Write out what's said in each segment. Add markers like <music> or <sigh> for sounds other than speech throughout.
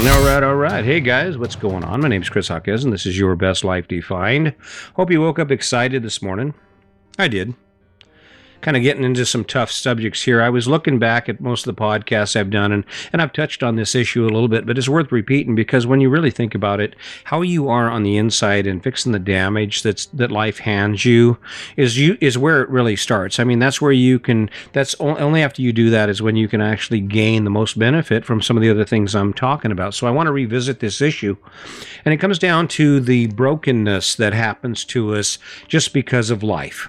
All right, all right. Hey guys, what's going on? My name's Chris Hawkes, and this is Your Best Life Defined. Hope you woke up excited this morning. I did kind of getting into some tough subjects here. I was looking back at most of the podcasts I've done, and, and I've touched on this issue a little bit, but it's worth repeating because when you really think about it, how you are on the inside and fixing the damage that's that life hands you is you is where it really starts. I mean, that's where you can. That's only after you do that is when you can actually gain the most benefit from some of the other things I'm talking about. So I want to revisit this issue, and it comes down to the brokenness that happens to us just because of life.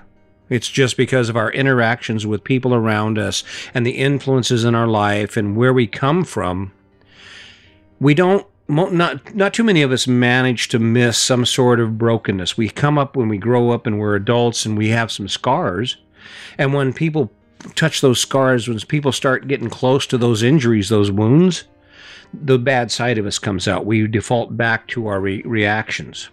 It's just because of our interactions with people around us and the influences in our life and where we come from. We don't not not too many of us manage to miss some sort of brokenness. We come up when we grow up and we're adults and we have some scars. And when people touch those scars, when people start getting close to those injuries, those wounds, the bad side of us comes out. We default back to our re- reactions.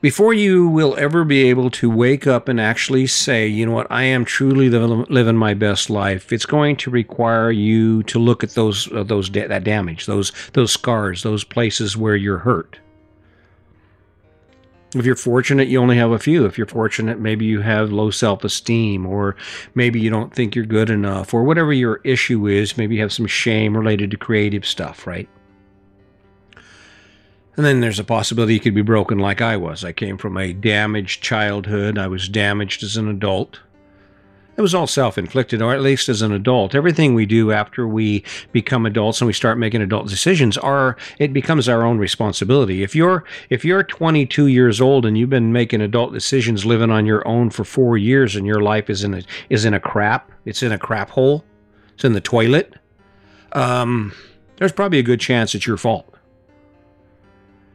Before you will ever be able to wake up and actually say, you know what, I am truly living my best life, it's going to require you to look at those uh, those da- that damage, those those scars, those places where you're hurt. If you're fortunate, you only have a few. If you're fortunate, maybe you have low self esteem, or maybe you don't think you're good enough, or whatever your issue is. Maybe you have some shame related to creative stuff, right? And then there's a possibility you could be broken like I was. I came from a damaged childhood. I was damaged as an adult. It was all self inflicted, or at least as an adult. Everything we do after we become adults and we start making adult decisions are it becomes our own responsibility. If you're if you're 22 years old and you've been making adult decisions living on your own for four years and your life is in a is in a crap, it's in a crap hole, it's in the toilet, um, there's probably a good chance it's your fault.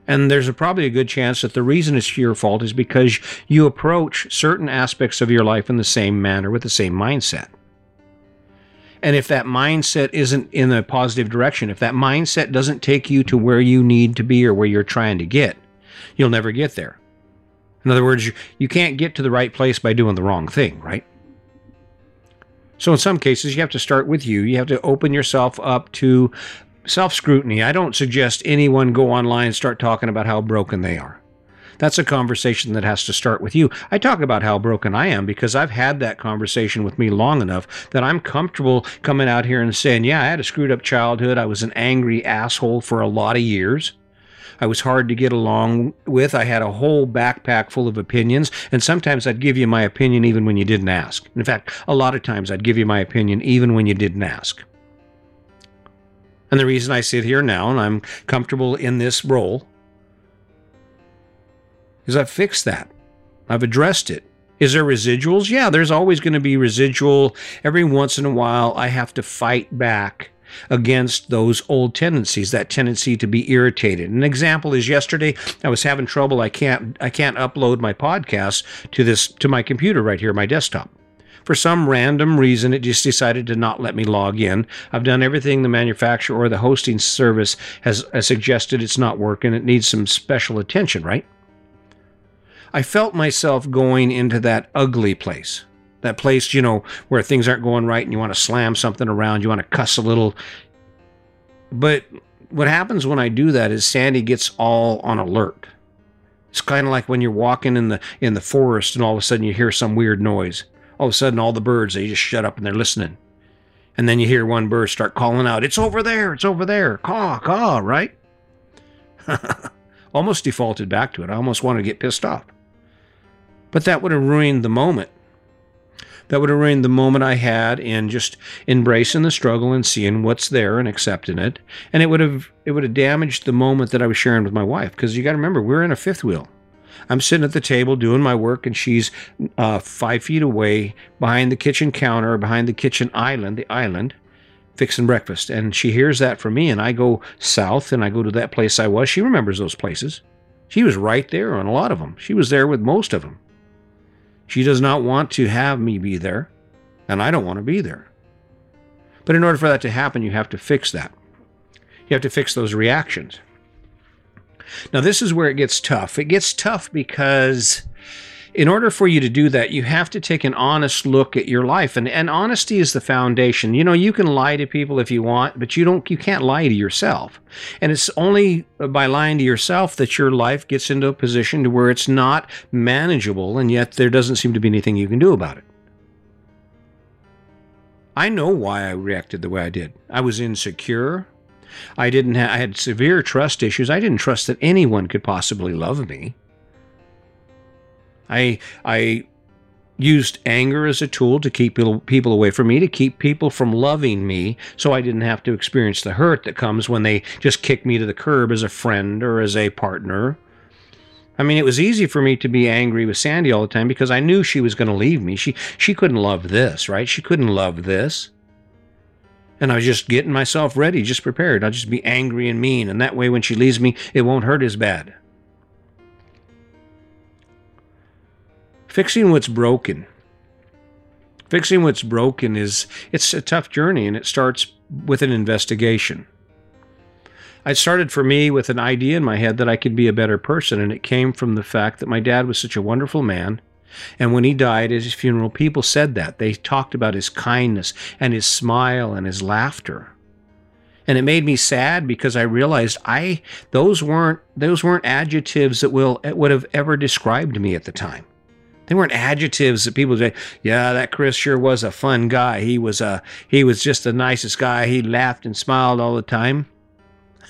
And there's a, probably a good chance that the reason it's your fault is because you approach certain aspects of your life in the same manner with the same mindset. And if that mindset isn't in a positive direction, if that mindset doesn't take you to where you need to be or where you're trying to get, you'll never get there. In other words, you, you can't get to the right place by doing the wrong thing, right? So, in some cases, you have to start with you. You have to open yourself up to self scrutiny. I don't suggest anyone go online and start talking about how broken they are. That's a conversation that has to start with you. I talk about how broken I am because I've had that conversation with me long enough that I'm comfortable coming out here and saying, Yeah, I had a screwed up childhood. I was an angry asshole for a lot of years. I was hard to get along with. I had a whole backpack full of opinions, and sometimes I'd give you my opinion even when you didn't ask. In fact, a lot of times I'd give you my opinion even when you didn't ask. And the reason I sit here now and I'm comfortable in this role is I've fixed that. I've addressed it. Is there residuals? Yeah, there's always going to be residual. Every once in a while, I have to fight back against those old tendencies, that tendency to be irritated. An example is yesterday I was having trouble. I can't I can't upload my podcast to this to my computer right here, my desktop. For some random reason, it just decided to not let me log in. I've done everything the manufacturer or the hosting service has, has suggested it's not working. It needs some special attention, right? I felt myself going into that ugly place. That place, you know, where things aren't going right and you want to slam something around, you want to cuss a little. But what happens when I do that is Sandy gets all on alert. It's kind of like when you're walking in the in the forest and all of a sudden you hear some weird noise all of a sudden all the birds they just shut up and they're listening. And then you hear one bird start calling out it's over there it's over there caw caw right? <laughs> Almost defaulted back to it. I almost wanted to get pissed off. But that would have ruined the moment. That would have ruined the moment i had in just embracing the struggle and seeing what's there and accepting it. And it would have it would have damaged the moment that i was sharing with my wife. Because you got to remember we're in a fifth wheel I'm sitting at the table doing my work, and she's uh, five feet away behind the kitchen counter, behind the kitchen island, the island, fixing breakfast. And she hears that from me, and I go south and I go to that place I was. She remembers those places. She was right there on a lot of them. She was there with most of them. She does not want to have me be there, and I don't want to be there. But in order for that to happen, you have to fix that. You have to fix those reactions. Now, this is where it gets tough. It gets tough because in order for you to do that, you have to take an honest look at your life. And, and honesty is the foundation. You know, you can lie to people if you want, but you don't you can't lie to yourself. And it's only by lying to yourself that your life gets into a position to where it's not manageable and yet there doesn't seem to be anything you can do about it. I know why I reacted the way I did. I was insecure. I didn't ha- I had severe trust issues. I didn't trust that anyone could possibly love me. I I used anger as a tool to keep people away from me, to keep people from loving me, so I didn't have to experience the hurt that comes when they just kick me to the curb as a friend or as a partner. I mean, it was easy for me to be angry with Sandy all the time because I knew she was going to leave me. She she couldn't love this, right? She couldn't love this. And I was just getting myself ready, just prepared. I'll just be angry and mean, and that way when she leaves me, it won't hurt as bad. fixing what's broken. Fixing what's broken is it's a tough journey and it starts with an investigation. It started for me with an idea in my head that I could be a better person, and it came from the fact that my dad was such a wonderful man. And when he died at his funeral, people said that. They talked about his kindness and his smile and his laughter. And it made me sad because I realized I those weren't those weren't adjectives that will would have ever described me at the time. They weren't adjectives that people say, yeah, that Chris sure was a fun guy. He was a he was just the nicest guy. He laughed and smiled all the time.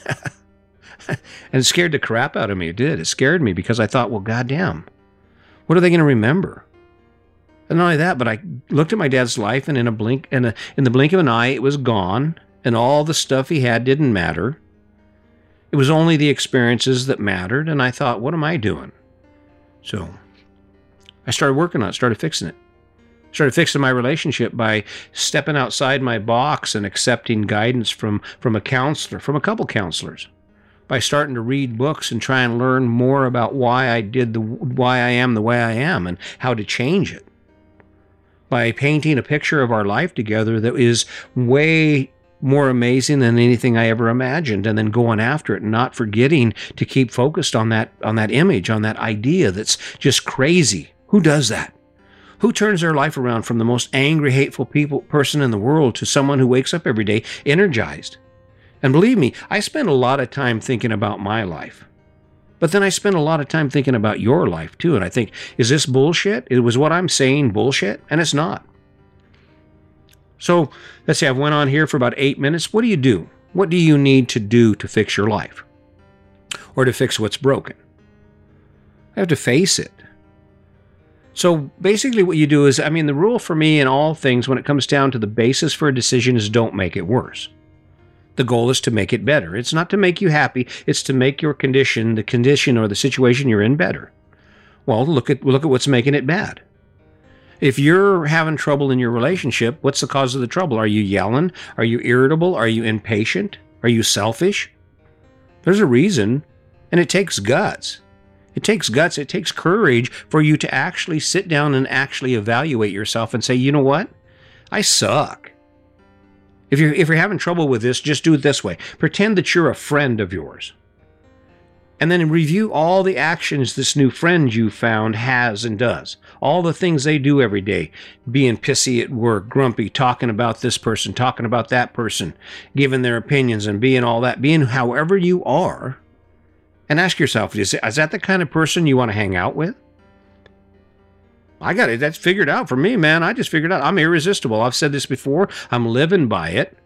<laughs> and scared the crap out of me. It did. It scared me because I thought, well, goddamn, what are they going to remember? And not only that, but I looked at my dad's life, and in a blink, in, in the blink of an eye, it was gone, and all the stuff he had didn't matter. It was only the experiences that mattered, and I thought, what am I doing? So I started working on it, started fixing it. Started fixing my relationship by stepping outside my box and accepting guidance from, from a counselor, from a couple counselors. By starting to read books and try and learn more about why I did the why I am the way I am and how to change it. By painting a picture of our life together that is way more amazing than anything I ever imagined and then going after it and not forgetting to keep focused on that on that image on that idea that's just crazy who does that? Who turns their life around from the most angry, hateful people, person in the world to someone who wakes up every day energized? And believe me, I spend a lot of time thinking about my life. But then I spend a lot of time thinking about your life too. And I think, is this bullshit? It was what I'm saying bullshit? And it's not. So let's say I've went on here for about eight minutes. What do you do? What do you need to do to fix your life? Or to fix what's broken? I have to face it. So basically, what you do is I mean, the rule for me in all things when it comes down to the basis for a decision is don't make it worse. The goal is to make it better. It's not to make you happy, it's to make your condition, the condition or the situation you're in better. Well, look at look at what's making it bad. If you're having trouble in your relationship, what's the cause of the trouble? Are you yelling? Are you irritable? Are you impatient? Are you selfish? There's a reason, and it takes guts. It takes guts, it takes courage for you to actually sit down and actually evaluate yourself and say, you know what? I suck. If you're, if you're having trouble with this, just do it this way pretend that you're a friend of yours. And then review all the actions this new friend you found has and does. All the things they do every day. Being pissy at work, grumpy, talking about this person, talking about that person, giving their opinions and being all that. Being however you are and ask yourself is, is that the kind of person you want to hang out with? I got it. That's figured out for me, man. I just figured out I'm irresistible. I've said this before. I'm living by it.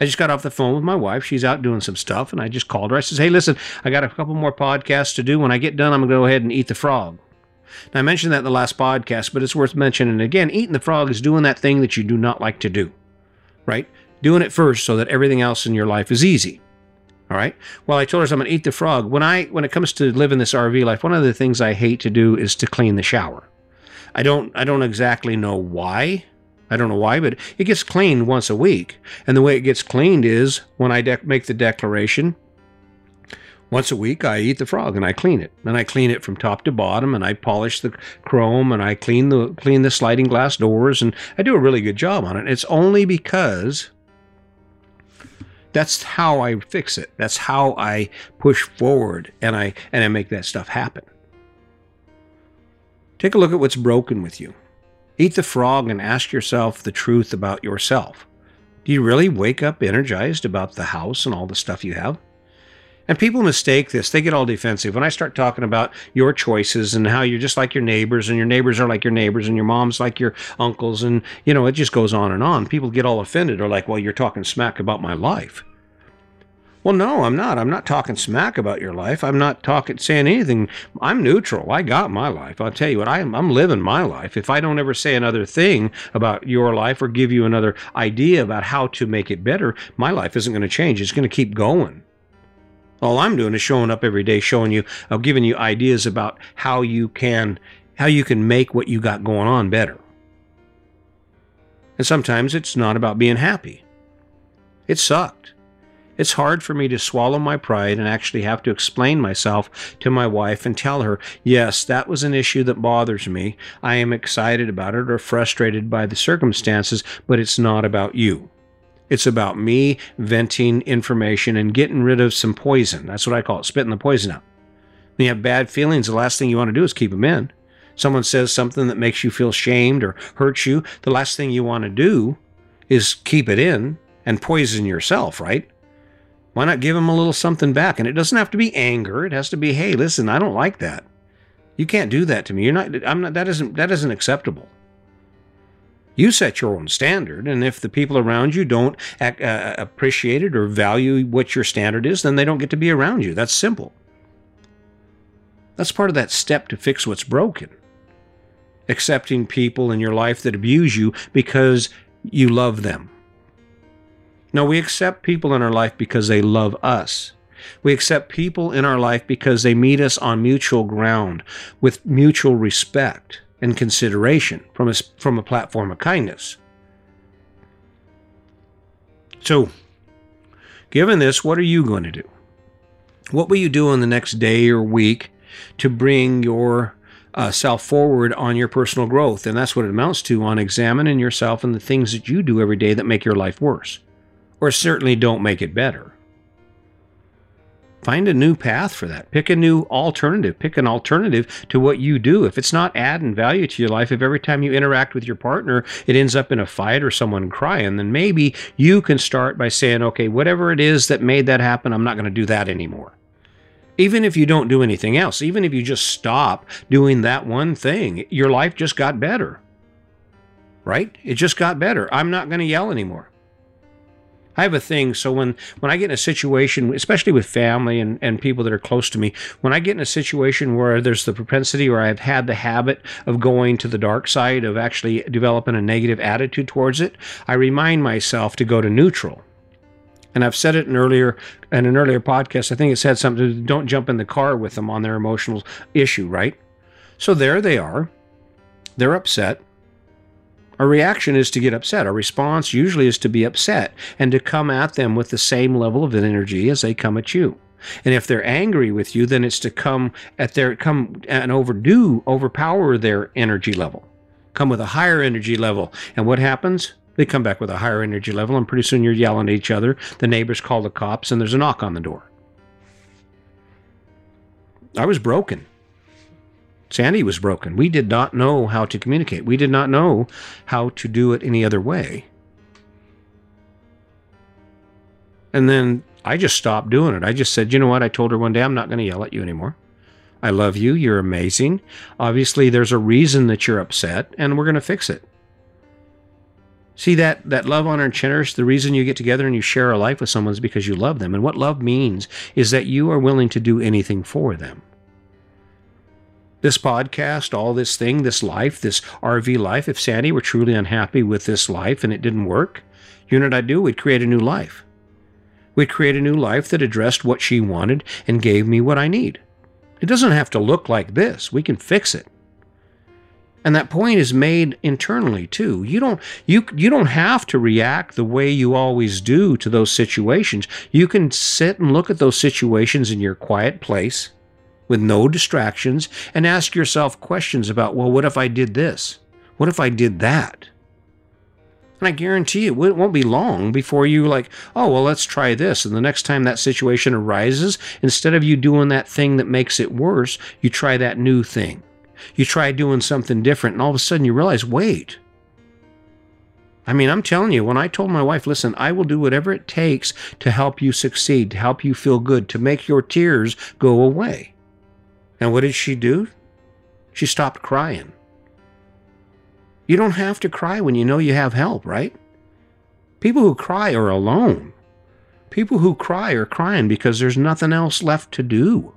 I just got off the phone with my wife. She's out doing some stuff, and I just called her. I says, "Hey, listen, I got a couple more podcasts to do. When I get done, I'm gonna go ahead and eat the frog." Now, I mentioned that in the last podcast, but it's worth mentioning again. Eating the frog is doing that thing that you do not like to do, right? Doing it first so that everything else in your life is easy. All right. Well, I told her I'm to eat the frog. When I when it comes to living this RV life, one of the things I hate to do is to clean the shower. I don't I don't exactly know why. I don't know why, but it gets cleaned once a week. And the way it gets cleaned is when I de- make the declaration, once a week I eat the frog and I clean it. And I clean it from top to bottom and I polish the chrome and I clean the clean the sliding glass doors and I do a really good job on it. It's only because that's how I fix it. That's how I push forward and I and I make that stuff happen. Take a look at what's broken with you. Eat the frog and ask yourself the truth about yourself. Do you really wake up energized about the house and all the stuff you have? And people mistake this. They get all defensive. When I start talking about your choices and how you're just like your neighbors and your neighbors are like your neighbors and your mom's like your uncles and, you know, it just goes on and on. People get all offended or like, well, you're talking smack about my life. Well, no, I'm not. I'm not talking smack about your life. I'm not talking saying anything. I'm neutral. I got my life. I'll tell you what. I'm I'm living my life. If I don't ever say another thing about your life or give you another idea about how to make it better, my life isn't going to change. It's going to keep going. All I'm doing is showing up every day, showing you, uh, giving you ideas about how you can how you can make what you got going on better. And sometimes it's not about being happy. It sucked. It's hard for me to swallow my pride and actually have to explain myself to my wife and tell her, yes, that was an issue that bothers me. I am excited about it or frustrated by the circumstances, but it's not about you. It's about me venting information and getting rid of some poison. That's what I call it, spitting the poison out. When you have bad feelings, the last thing you want to do is keep them in. Someone says something that makes you feel shamed or hurts you, the last thing you want to do is keep it in and poison yourself, right? Why not give him a little something back? And it doesn't have to be anger. It has to be, hey, listen, I don't like that. You can't do that to me. You're not. I'm not. That isn't. That isn't acceptable. You set your own standard, and if the people around you don't uh, appreciate it or value what your standard is, then they don't get to be around you. That's simple. That's part of that step to fix what's broken. Accepting people in your life that abuse you because you love them. No, we accept people in our life because they love us. We accept people in our life because they meet us on mutual ground with mutual respect and consideration from a, from a platform of kindness. So, given this, what are you going to do? What will you do in the next day or week to bring your uh, self forward on your personal growth? And that's what it amounts to on examining yourself and the things that you do every day that make your life worse or certainly don't make it better. Find a new path for that. Pick a new alternative. Pick an alternative to what you do. If it's not adding value to your life, if every time you interact with your partner, it ends up in a fight or someone crying, then maybe you can start by saying, okay, whatever it is that made that happen, I'm not going to do that anymore. Even if you don't do anything else, even if you just stop doing that one thing, your life just got better. Right? It just got better. I'm not going to yell anymore. I have a thing. So when, when I get in a situation, especially with family and, and people that are close to me, when I get in a situation where there's the propensity or I've had the habit of going to the dark side, of actually developing a negative attitude towards it, I remind myself to go to neutral. And I've said it in earlier in an earlier podcast. I think it said something don't jump in the car with them on their emotional issue, right? So there they are. They're upset. Our reaction is to get upset. Our response usually is to be upset and to come at them with the same level of energy as they come at you. And if they're angry with you, then it's to come at their come and overdo, overpower their energy level. Come with a higher energy level. And what happens? They come back with a higher energy level, and pretty soon you're yelling at each other. The neighbors call the cops, and there's a knock on the door. I was broken. Sandy was broken. We did not know how to communicate. We did not know how to do it any other way. And then I just stopped doing it. I just said, you know what? I told her one day, I'm not going to yell at you anymore. I love you. You're amazing. Obviously, there's a reason that you're upset, and we're going to fix it. See that that love, honor, and cherish. The reason you get together and you share a life with someone is because you love them. And what love means is that you are willing to do anything for them this podcast, all this thing, this life, this RV life, if Sandy were truly unhappy with this life and it didn't work, you know what I'd do? We'd create a new life. We'd create a new life that addressed what she wanted and gave me what I need. It doesn't have to look like this. We can fix it. And that point is made internally too. You don't you you don't have to react the way you always do to those situations. You can sit and look at those situations in your quiet place with no distractions and ask yourself questions about, well, what if I did this? What if I did that? And I guarantee you, it won't be long before you like, oh, well, let's try this. And the next time that situation arises, instead of you doing that thing that makes it worse, you try that new thing. You try doing something different, and all of a sudden you realize, wait. I mean, I'm telling you, when I told my wife, listen, I will do whatever it takes to help you succeed, to help you feel good, to make your tears go away. And what did she do? She stopped crying. You don't have to cry when you know you have help, right? People who cry are alone. People who cry are crying because there's nothing else left to do.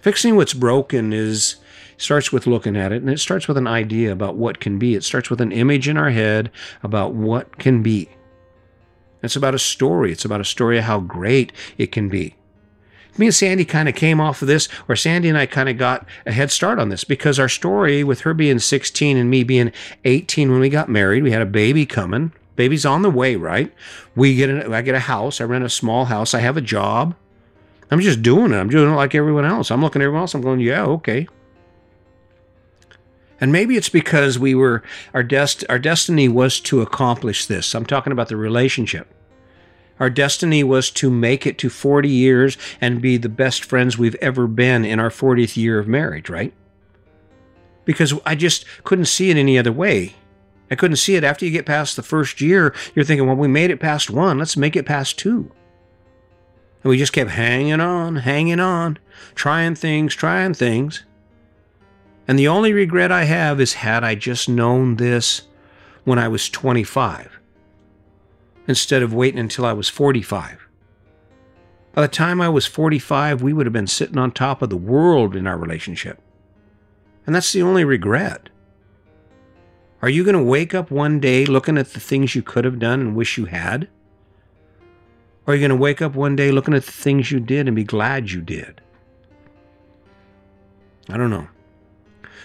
Fixing what's broken is starts with looking at it and it starts with an idea about what can be. It starts with an image in our head about what can be. It's about a story. It's about a story of how great it can be. Me and Sandy kind of came off of this, or Sandy and I kind of got a head start on this because our story with her being 16 and me being 18 when we got married, we had a baby coming. Baby's on the way, right? We get a, I get a house. I rent a small house. I have a job. I'm just doing it. I'm doing it like everyone else. I'm looking at everyone else. I'm going, yeah, okay. And maybe it's because we were our dest our destiny was to accomplish this. I'm talking about the relationship. Our destiny was to make it to 40 years and be the best friends we've ever been in our 40th year of marriage, right? Because I just couldn't see it any other way. I couldn't see it after you get past the first year. You're thinking, well, we made it past one. Let's make it past two. And we just kept hanging on, hanging on, trying things, trying things. And the only regret I have is had I just known this when I was 25 instead of waiting until I was 45. By the time I was 45, we would have been sitting on top of the world in our relationship. And that's the only regret. Are you going to wake up one day looking at the things you could have done and wish you had? Or are you going to wake up one day looking at the things you did and be glad you did? I don't know.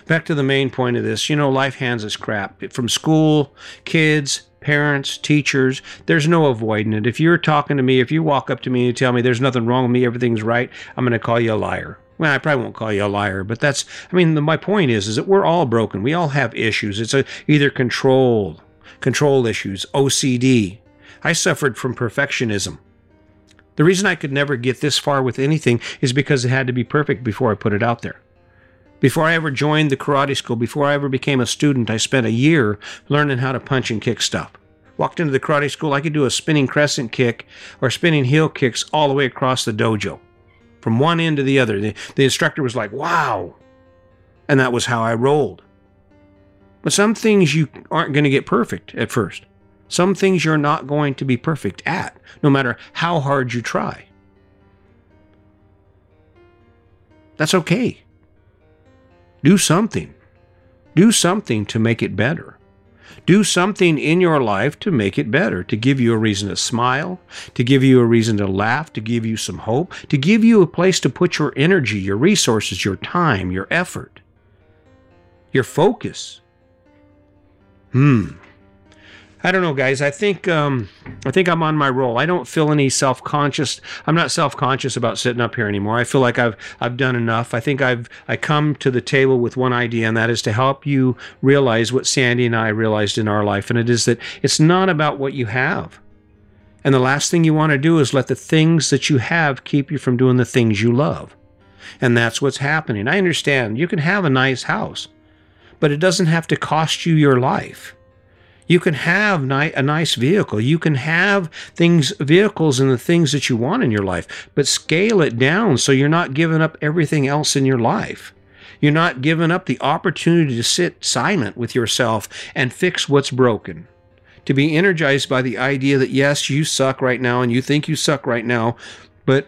Back to the main point of this, you know, life hands us crap from school, kids, parents, teachers. There's no avoiding it. If you're talking to me, if you walk up to me and you tell me there's nothing wrong with me, everything's right, I'm going to call you a liar. Well, I probably won't call you a liar, but that's, I mean, the, my point is, is that we're all broken. We all have issues. It's a, either control, control issues, OCD. I suffered from perfectionism. The reason I could never get this far with anything is because it had to be perfect before I put it out there. Before I ever joined the karate school, before I ever became a student, I spent a year learning how to punch and kick stuff. Walked into the karate school, I could do a spinning crescent kick or spinning heel kicks all the way across the dojo, from one end to the other. The, the instructor was like, wow. And that was how I rolled. But some things you aren't going to get perfect at first. Some things you're not going to be perfect at, no matter how hard you try. That's okay. Do something. Do something to make it better. Do something in your life to make it better, to give you a reason to smile, to give you a reason to laugh, to give you some hope, to give you a place to put your energy, your resources, your time, your effort, your focus. Hmm. I don't know, guys. I think um, I think I'm on my roll. I don't feel any self conscious. I'm not self conscious about sitting up here anymore. I feel like I've I've done enough. I think I've I come to the table with one idea, and that is to help you realize what Sandy and I realized in our life, and it is that it's not about what you have. And the last thing you want to do is let the things that you have keep you from doing the things you love. And that's what's happening. I understand you can have a nice house, but it doesn't have to cost you your life. You can have ni- a nice vehicle. You can have things, vehicles, and the things that you want in your life, but scale it down so you're not giving up everything else in your life. You're not giving up the opportunity to sit silent with yourself and fix what's broken. To be energized by the idea that yes, you suck right now and you think you suck right now, but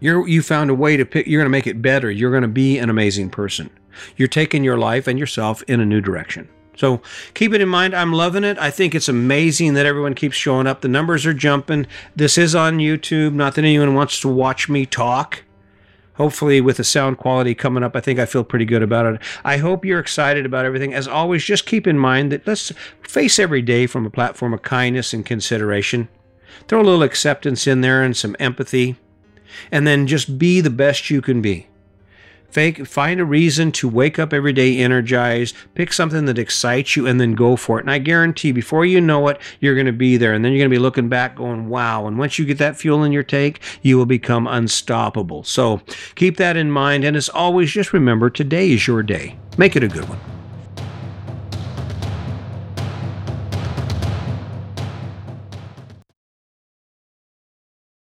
you're you found a way to pick you're going to make it better. You're going to be an amazing person. You're taking your life and yourself in a new direction. So keep it in mind. I'm loving it. I think it's amazing that everyone keeps showing up. The numbers are jumping. This is on YouTube. Not that anyone wants to watch me talk. Hopefully, with the sound quality coming up, I think I feel pretty good about it. I hope you're excited about everything. As always, just keep in mind that let's face every day from a platform of kindness and consideration. Throw a little acceptance in there and some empathy. And then just be the best you can be. Fake, find a reason to wake up every day energized, pick something that excites you, and then go for it. And I guarantee before you know it, you're going to be there. And then you're going to be looking back going, wow. And once you get that fuel in your tank, you will become unstoppable. So keep that in mind. And as always, just remember today is your day. Make it a good one.